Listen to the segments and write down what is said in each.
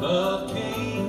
Love came.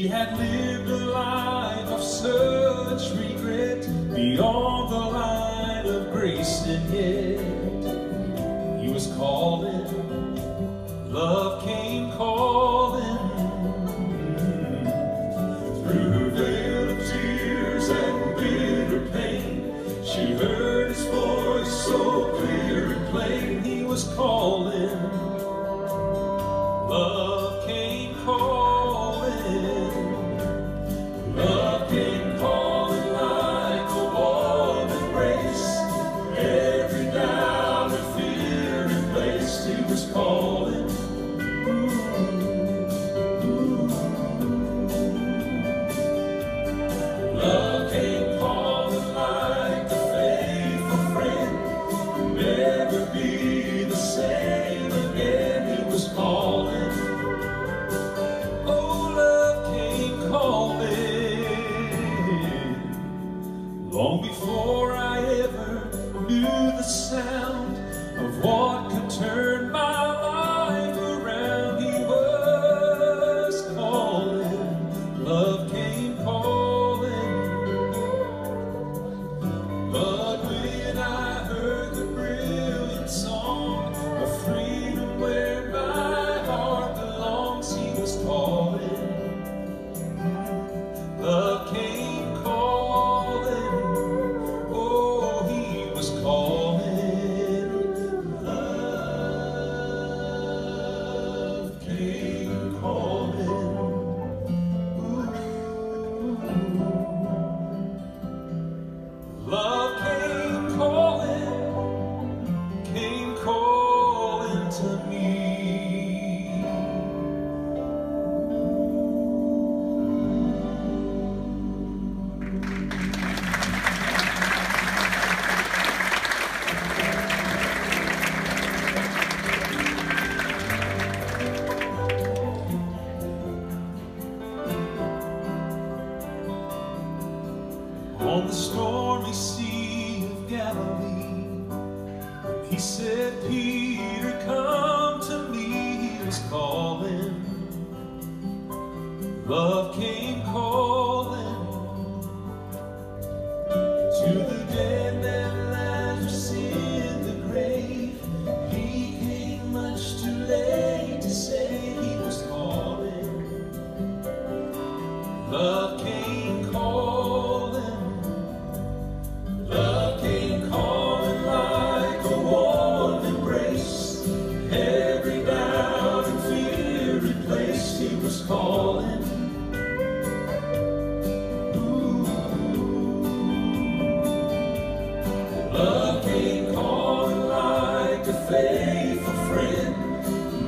He had lived a life of such regret beyond the line of grace, and yet he was calling. Love came. Oh. home. the storm.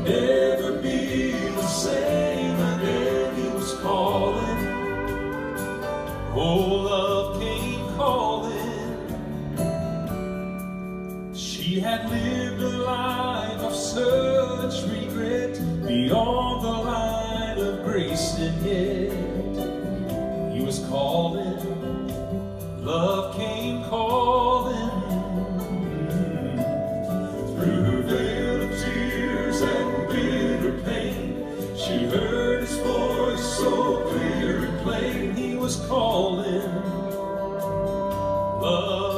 never be the same. again. He was calling. Oh, love came calling. She had lived a life of such regret beyond the line of grace, and yet he was calling. Love came calling. Oh.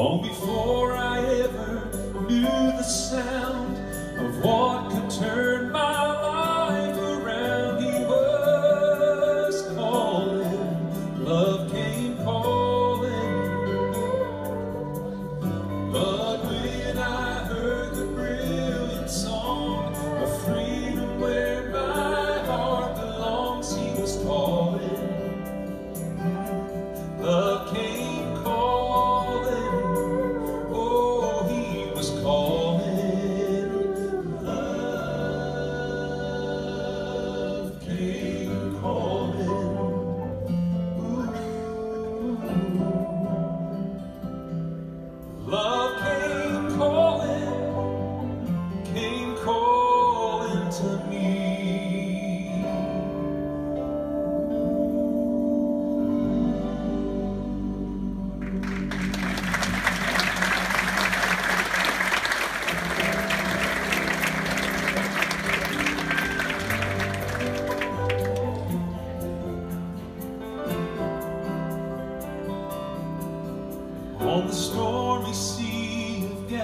Long before I ever knew the sound of what could turn my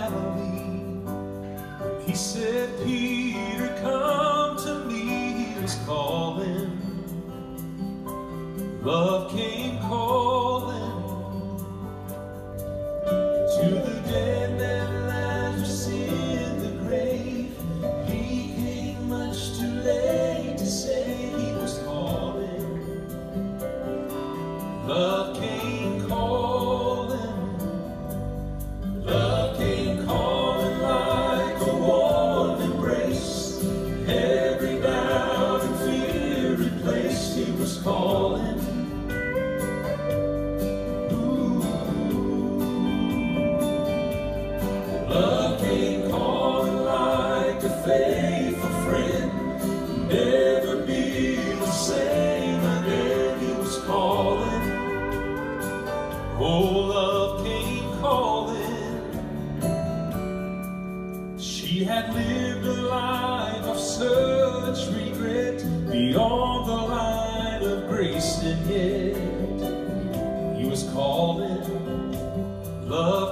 Galilee, he said, Peter, come to me. He was calling. Love came Ooh. Love came calling like a faithful friend. Never be the same again. He was calling. Oh, love came calling. She had lived a life of such regret beyond he was calling. Love